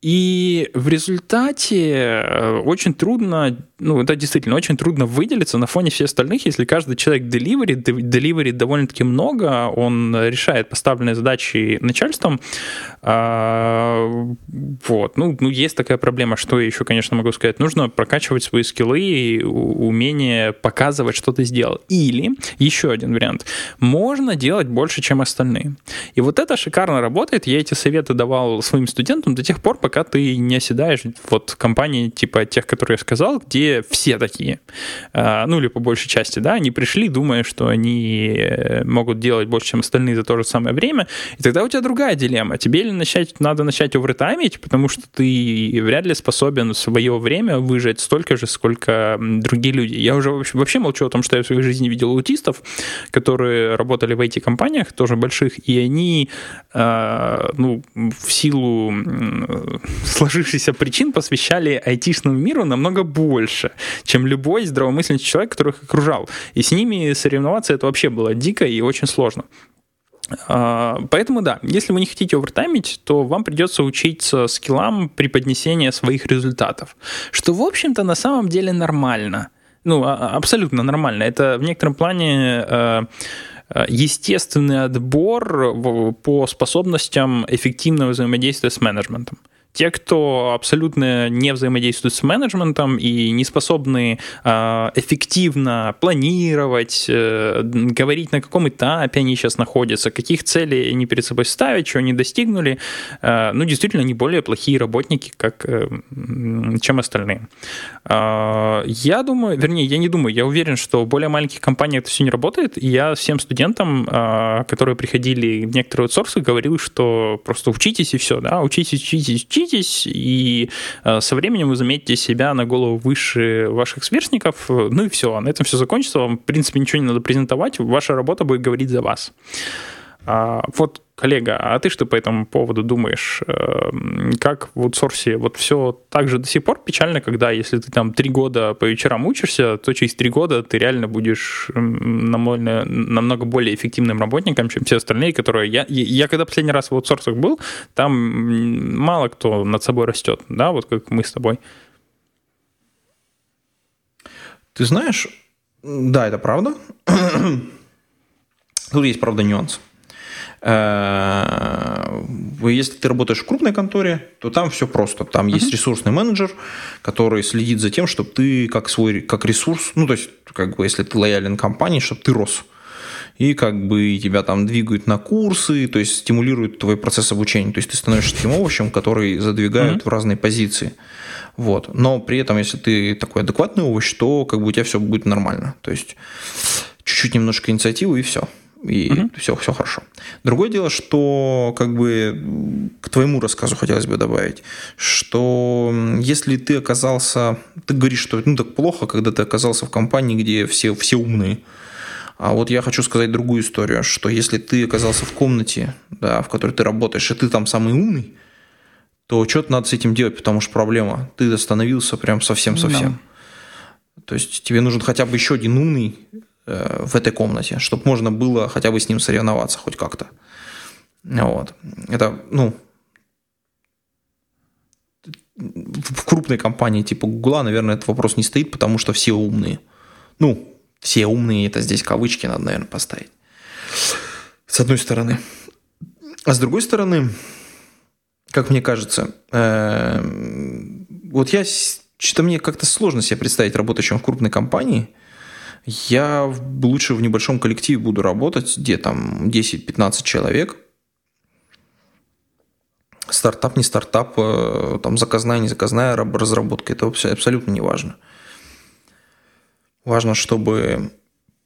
И в результате э, очень трудно, ну, это действительно очень трудно выделиться на фоне всех остальных, если каждый человек delivery, delivery довольно-таки много, он решает поставленные задачи начальством. А, вот, ну, ну, есть такая проблема, что я еще, конечно, могу сказать, нужно прокачивать свои скиллы и умение показывать, что ты сделал. Или, еще один вариант, можно делать больше, чем остальные. И вот это шикарно работает, я эти советы давал своим студентам до тех пор, пока ты не оседаешь вот в компании типа тех, которые я сказал, где все такие. А, ну, или по большей части, да, они пришли, думая, что они э, могут делать больше, чем остальные за то же самое время, и тогда у тебя другая дилемма. Тебе или начать, надо начать овертаймить, потому что ты вряд ли способен в свое время выжать столько же, сколько другие люди. Я уже вообще, вообще молчу о том, что я в своей жизни видел аутистов, которые работали в IT-компаниях, тоже больших, и они, э, ну, в силу сложившихся причин посвящали айтишному миру намного больше, чем любой здравомыслящий человек, который их окружал. И с ними соревноваться это вообще было дико и очень сложно. А, поэтому да, если вы не хотите овертаймить, то вам придется учиться скиллам при поднесении своих результатов. Что, в общем-то, на самом деле нормально. Ну, а, а, абсолютно нормально. Это в некотором плане э, э, естественный отбор по способностям эффективного взаимодействия с менеджментом. Те, кто абсолютно не взаимодействует с менеджментом и не способны э, эффективно планировать, э, говорить, на каком этапе они сейчас находятся, каких целей они перед собой ставят, чего они достигнули, э, ну, действительно, они более плохие работники, как, э, чем остальные. Э, я думаю, вернее, я не думаю, я уверен, что в более маленьких компаниях это все не работает, я всем студентам, э, которые приходили в некоторые аутсорсы, говорил, что просто учитесь и все, да, учитесь, учитесь, учитесь, и э, со временем вы заметите себя на голову выше ваших сверстников, ну и все, на этом все закончится, вам, в принципе, ничего не надо презентовать, ваша работа будет говорить за вас. А, вот, коллега, а ты что по этому поводу думаешь? Эм, как в аутсорсе вот все так же до сих пор печально, когда если ты там три года по вечерам учишься, то через три года ты реально будешь намного, намного более эффективным работником, чем все остальные, которые... Я, я когда последний раз в аутсорсах был, там мало кто над собой растет, да, вот как мы с тобой. Ты знаешь, да, это правда. Тут есть, правда, нюанс. Э, если ты работаешь в крупной конторе, то там все просто. Там uh-huh. есть ресурсный менеджер, который следит за тем, чтобы ты как свой как ресурс, ну то есть как бы если ты лоялен компании, чтобы ты рос. И как бы тебя там двигают на курсы, то есть стимулируют твой процесс обучения. То есть ты становишься таким овощем, который задвигают uh-huh. в разные позиции. Вот. Но при этом, если ты такой адекватный овощ, то как бы у тебя все будет нормально. То есть чуть-чуть немножко инициативы и все и угу. все, все хорошо. Другое дело, что как бы к твоему рассказу хотелось бы добавить, что если ты оказался, ты говоришь, что ну так плохо, когда ты оказался в компании, где все, все умные, а вот я хочу сказать другую историю, что если ты оказался в комнате, да, в которой ты работаешь, и ты там самый умный, то что-то надо с этим делать, потому что проблема. Ты остановился прям совсем-совсем. Да. То есть тебе нужен хотя бы еще один умный, в этой комнате, чтобы можно было хотя бы с ним соревноваться хоть как-то. Вот. Это, ну, в крупной компании типа Google, наверное, этот вопрос не стоит, потому что все умные. Ну, все умные, это здесь кавычки надо, наверное, поставить. С одной стороны. А с другой стороны, как мне кажется, э, вот я, что-то мне как-то сложно себе представить работающим в крупной компании – я лучше в небольшом коллективе буду работать, где там 10-15 человек. Стартап, не стартап, э, там заказная, не заказная разработка, это абсолютно не важно. Важно, чтобы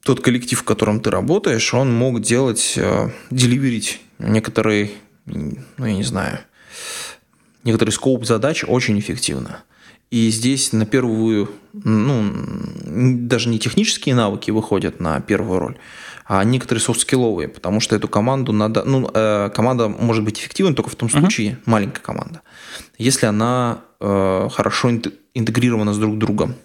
тот коллектив, в котором ты работаешь, он мог делать, э, деливерить некоторые, ну я не знаю, некоторый скоп задач очень эффективно. И здесь на первую, ну, даже не технические навыки выходят на первую роль, а некоторые софт-скилловые, потому что эту команду надо... Ну, э, команда может быть эффективной только в том случае, uh-huh. маленькая команда, если она э, хорошо интегрирована с друг другом.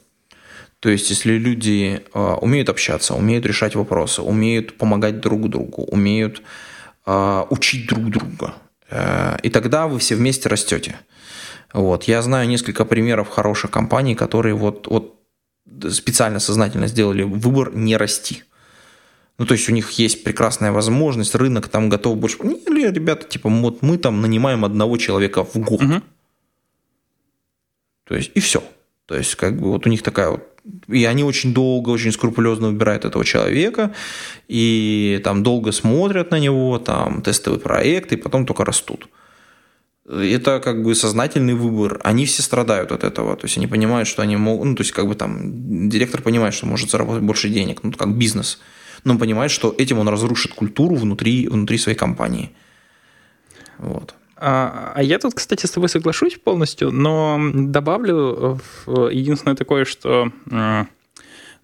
То есть, если люди э, умеют общаться, умеют решать вопросы, умеют помогать друг другу, умеют э, учить друг друга, э, и тогда вы все вместе растете. Вот. Я знаю несколько примеров хороших компаний, которые вот, вот специально сознательно сделали выбор не расти. Ну, то есть у них есть прекрасная возможность, рынок там готов больше. Или ребята, типа, вот мы там нанимаем одного человека в год. Угу. То есть, и все. То есть, как бы вот у них такая вот и они очень долго, очень скрупулезно выбирают этого человека, и там долго смотрят на него, там тестовый проект, и потом только растут это как бы сознательный выбор. Они все страдают от этого. То есть они понимают, что они могут, ну, то есть как бы там директор понимает, что может заработать больше денег, ну, как бизнес. Но он понимает, что этим он разрушит культуру внутри, внутри своей компании. Вот. А, а я тут, кстати, с тобой соглашусь полностью, но добавлю единственное такое, что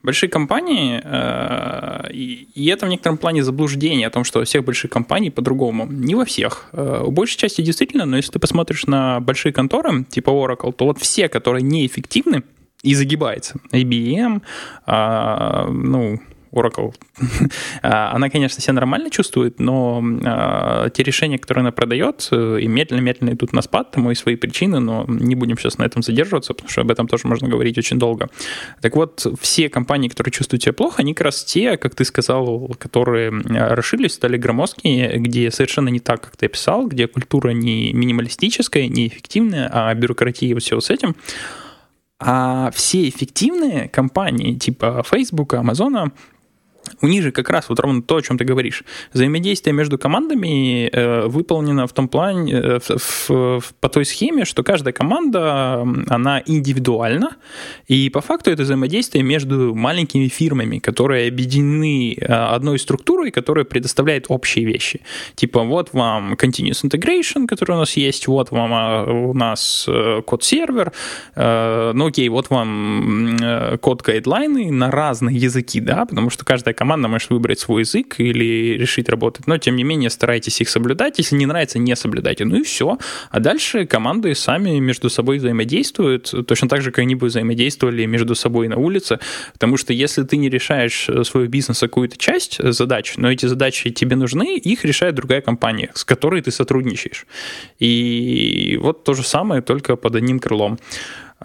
большие компании, э, и это в некотором плане заблуждение о том, что у всех больших компаний по-другому. Не во всех. Э, у большей части действительно, но если ты посмотришь на большие конторы, типа Oracle, то вот все, которые неэффективны и загибаются, IBM, а, ну, Oracle, а, она, конечно, себя нормально чувствует, но а, те решения, которые она продает, э, и медленно-медленно идут на спад, тому и свои причины, но не будем сейчас на этом задерживаться, потому что об этом тоже можно говорить очень долго. Так вот, все компании, которые чувствуют себя плохо, они как раз те, как ты сказал, которые расширились, стали громоздкие, где совершенно не так, как ты описал, где культура не минималистическая, не эффективная, а бюрократия и все с этим. А все эффективные компании типа Facebook, Amazon, у них же как раз вот ровно то, о чем ты говоришь. Взаимодействие между командами э, выполнено в том плане, э, в, в, по той схеме, что каждая команда, она индивидуальна, и по факту это взаимодействие между маленькими фирмами, которые объединены э, одной структурой, которая предоставляет общие вещи. Типа вот вам continuous integration, который у нас есть, вот вам а, у нас э, код-сервер, э, ну окей, вот вам э, код-гайдлайны на разные языки, да, потому что каждая каждая команда может выбрать свой язык или решить работать, но тем не менее старайтесь их соблюдать. Если не нравится, не соблюдайте. Ну и все. А дальше команды сами между собой взаимодействуют, точно так же, как они бы взаимодействовали между собой на улице, потому что если ты не решаешь свой бизнес какую-то часть задач, но эти задачи тебе нужны, их решает другая компания, с которой ты сотрудничаешь. И вот то же самое, только под одним крылом.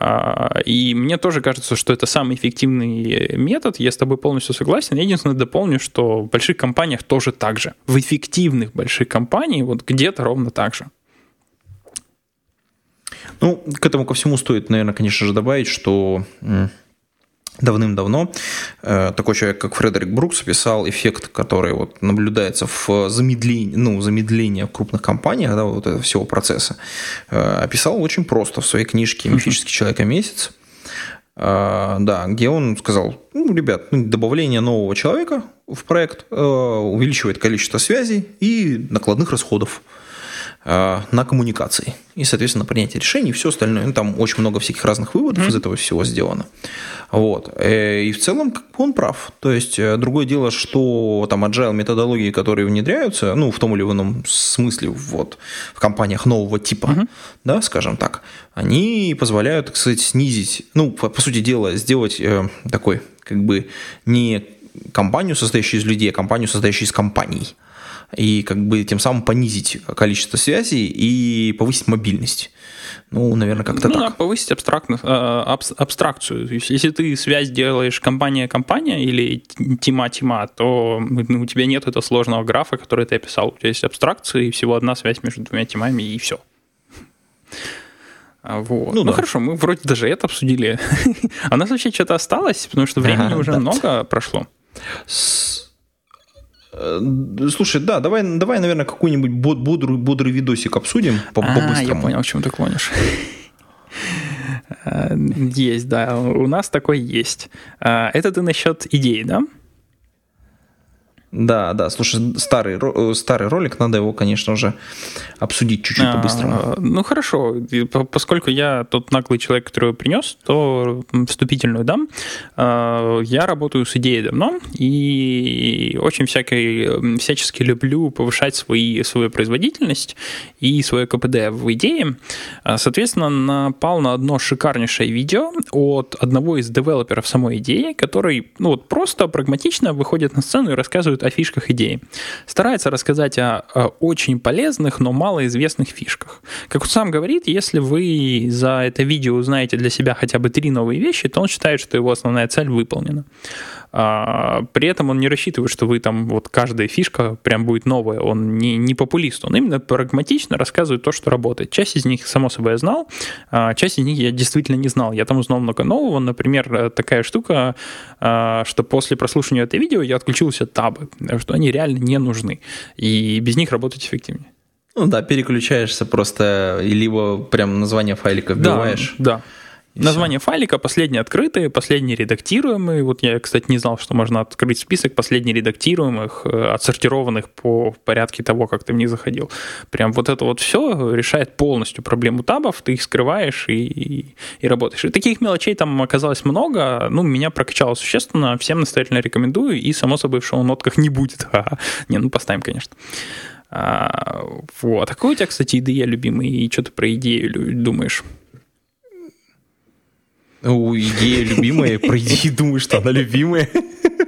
А, и мне тоже кажется, что это самый эффективный метод. Я с тобой полностью согласен. Я единственное дополню, что в больших компаниях тоже так же. В эффективных больших компаниях вот где-то ровно так же. Ну, к этому ко всему стоит, наверное, конечно же, добавить, что давным-давно. Э, такой человек, как Фредерик Брукс, описал эффект, который вот наблюдается в замедлении, ну, замедлении в крупных компаниях, да, вот этого всего процесса, э, описал очень просто в своей книжке «Мифический человек месяц», э, да, где он сказал, ну, ребят, ну, добавление нового человека в проект увеличивает количество связей и накладных расходов на коммуникации и, соответственно, принятие решений и все остальное. Ну, там очень много всяких разных выводов mm-hmm. из этого всего сделано. Вот. Э, и в целом он прав. То есть, э, другое дело, что там agile методологии, которые внедряются, ну, в том или ином смысле, вот, в компаниях нового типа, uh-huh. да, скажем так, они позволяют, так сказать, снизить, ну, по, по сути дела, сделать э, такой, как бы, не компанию, состоящую из людей, а компанию, состоящую из компаний и как бы тем самым понизить количество связей и повысить мобильность. Ну, наверное, как-то ну, так. Да, повысить абстрактно, э, абстракцию. Если ты связь делаешь компания-компания или тима-тима, то ну, у тебя нет этого сложного графа, который ты описал. У тебя есть абстракция и всего одна связь между двумя тимами, и все. А, вот. Ну, ну да. хорошо, мы вроде даже это обсудили. а у нас вообще что-то осталось, потому что времени ага, уже да. много прошло. С слушай, да, давай, давай, наверное, какой-нибудь бодрый, бодрый видосик обсудим по, а, по-быстрому. я понял, к чему ты клонишь. Э, есть, да, у нас такой есть. Э, это ты насчет идеи, да? Да, да, слушай, старый, э, старый ролик, надо его, конечно же, обсудить чуть-чуть а, по-быстрому. Ну хорошо, поскольку я тот наглый человек, который его принес, то вступительную дам. А, я работаю с идеей давно и очень всякой, всячески люблю повышать свои, свою производительность и свое КПД в идее. А, соответственно, напал на одно шикарнейшее видео от одного из девелоперов самой идеи, который ну, вот просто прагматично выходит на сцену и рассказывает рассказывают о фишках идеи. Старается рассказать о, о очень полезных, но малоизвестных фишках. Как он сам говорит, если вы за это видео узнаете для себя хотя бы три новые вещи, то он считает, что его основная цель выполнена. А, при этом он не рассчитывает, что вы там, вот каждая фишка прям будет новая. Он не, не популист, он именно прагматично рассказывает то, что работает. Часть из них, само собой, я знал, а часть из них я действительно не знал. Я там узнал много нового. Например, такая штука, а, что после прослушивания этого видео я отключился от табы, что они реально не нужны. И без них работать эффективнее. Ну да, переключаешься просто, либо прям название файлика вбиваешь. Да, да. Название файлика, последние открытые, последние редактируемые. Вот я, кстати, не знал, что можно открыть список последних редактируемых, э, отсортированных по порядке того, как ты в них заходил. Прям вот это вот все решает полностью проблему табов, ты их скрываешь и, и, и работаешь. И таких мелочей там оказалось много, ну, меня прокачало существенно, всем настоятельно рекомендую, и, само собой, в шоу-нотках не будет. не, ну, поставим, конечно. А, вот. А какой у тебя, кстати, идея любимый, и что ты про идею думаешь? У идея любимая, про идею думаю, что она любимая.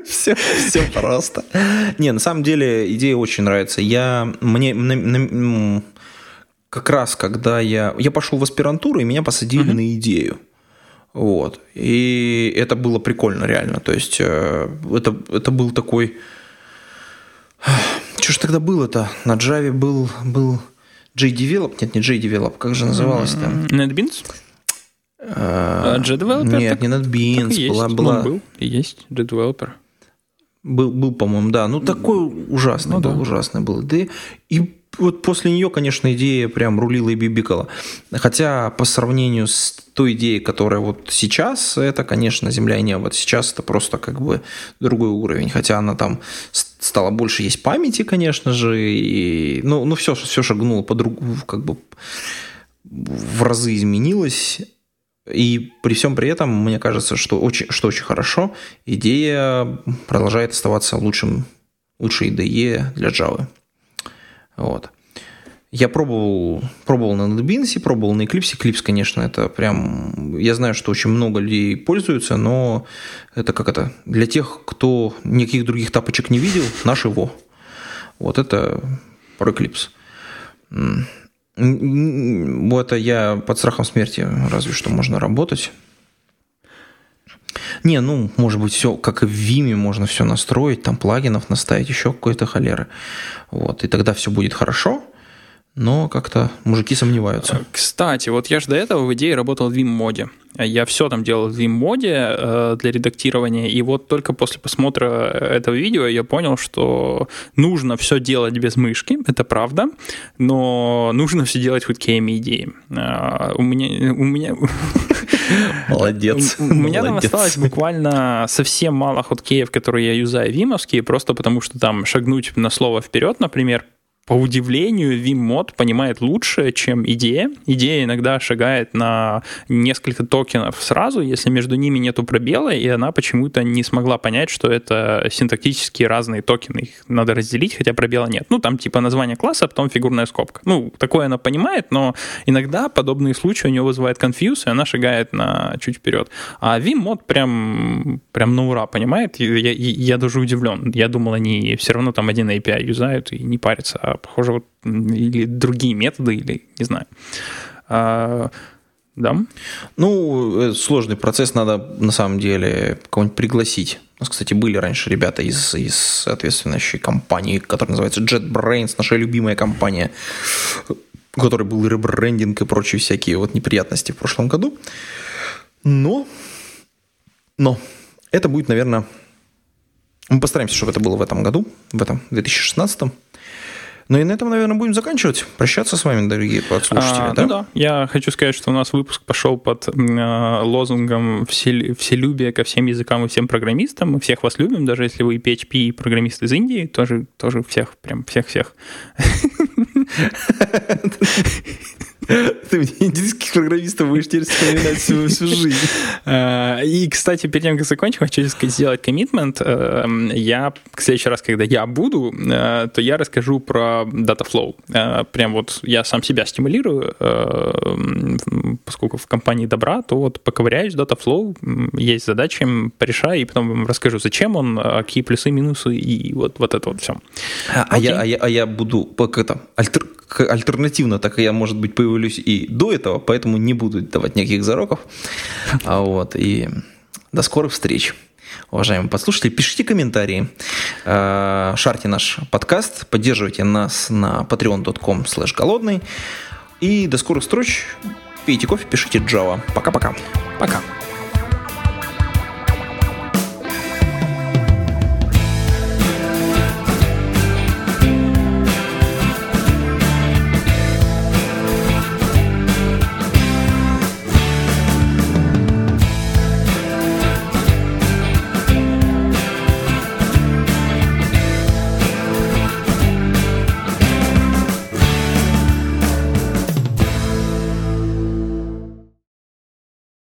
Все, все просто. Не, на самом деле идея очень нравится. Я, мне, на, на, как раз, когда я, я пошел в аспирантуру, и меня посадили uh-huh. на идею. Вот. И это было прикольно, реально. То есть, э, это, это был такой... Что ж тогда было-то? На Java был, был JDevelop? Нет, не JDevelop. Как же называлось там? NetBeans? А, JDeveloper? Нет, не NetBeans. Была, была... Ну, был и есть JDeveloper. Был, был по-моему, да. Ну, такой ужасный ну, был, да. ужасный был. Да, и вот после нее, конечно, идея прям рулила и бибикала. Хотя по сравнению с той идеей, которая вот сейчас, это, конечно, земля и небо. Сейчас это просто как бы другой уровень. Хотя она там стала больше есть памяти, конечно же, и ну, ну все, все шагнуло по другу, как бы в разы изменилось. И при всем при этом, мне кажется, что очень, что очень хорошо, идея продолжает оставаться лучшим, лучшей IDE для Java. Вот. Я пробовал, пробовал на NetBeans, пробовал на Eclipse. Eclipse, конечно, это прям... Я знаю, что очень много людей пользуются, но это как это... Для тех, кто никаких других тапочек не видел, наш его. Вот это про Eclipse. Вот я под страхом смерти разве что можно работать. Не, ну, может быть, все, как и в Vime, можно все настроить, там плагинов наставить, еще какой-то холеры. Вот, и тогда все будет хорошо, но как-то мужики сомневаются. Э, кстати, вот я же до этого в идее работал в Vim-моде. Я все там делал в Vim-моде э, для редактирования, и вот только после просмотра этого видео я понял, что нужно все делать без мышки, это правда, но нужно все делать хоть KME идеи. Э, у меня... У меня... Молодец. У меня там осталось буквально совсем мало хоткеев, которые я юзаю вимовские, просто потому что там шагнуть на слово вперед, например, по удивлению, Vim-мод понимает лучше, чем идея. Идея иногда шагает на несколько токенов сразу, если между ними нету пробела, и она почему-то не смогла понять, что это синтактически разные токены. Их надо разделить, хотя пробела нет. Ну, там типа название класса, а потом фигурная скобка. Ну, такое она понимает, но иногда подобные случаи у нее вызывают конфьюз, и она шагает на чуть вперед. А Vim-мод прям, прям на ура понимает. Я, я, я даже удивлен. Я думал, они все равно там один API юзают и не парятся, а похоже, вот, или другие методы, или не знаю. А, да? Ну, э, сложный процесс, надо на самом деле кого-нибудь пригласить. У нас, кстати, были раньше ребята из, из соответствующей компании, которая называется JetBrains, наша любимая компания, у которой был ребрендинг и прочие всякие вот неприятности в прошлом году. Но, но, это будет, наверное, мы постараемся, чтобы это было в этом году, в этом 2016. Ну и на этом, наверное, будем заканчивать. Прощаться с вами, дорогие подслушатели, а, да? Ну да. Я хочу сказать, что у нас выпуск пошел под э, лозунгом все, «Вселюбие ко всем языкам и всем программистам». Мы всех вас любим, даже если вы PHP и программист из Индии, тоже, тоже всех, прям всех-всех. Ты мне индийских программистов будешь теперь вспоминать всю, всю жизнь. А, и, кстати, перед тем, как закончим, хочу сделать коммитмент. Эм, я в следующий раз, когда я буду, э, то я расскажу про Dataflow. Э, прям вот я сам себя стимулирую, э, поскольку в компании добра, то вот поковыряюсь Dataflow, есть задачи, порешаю, и потом вам расскажу, зачем он, какие плюсы, минусы, и вот, вот это вот все. А, а, я, а, я, а я буду, как это, альтер, альтернативно, так я, может быть, появлюсь и до этого, поэтому не буду давать никаких зароков. А вот, и до скорых встреч. Уважаемые подслушатели, пишите комментарии, а, шарьте наш подкаст, поддерживайте нас на patreon.com slash голодный. И до скорых встреч. Пейте кофе, пишите Java. Пока-пока. Пока. -пока. Пока.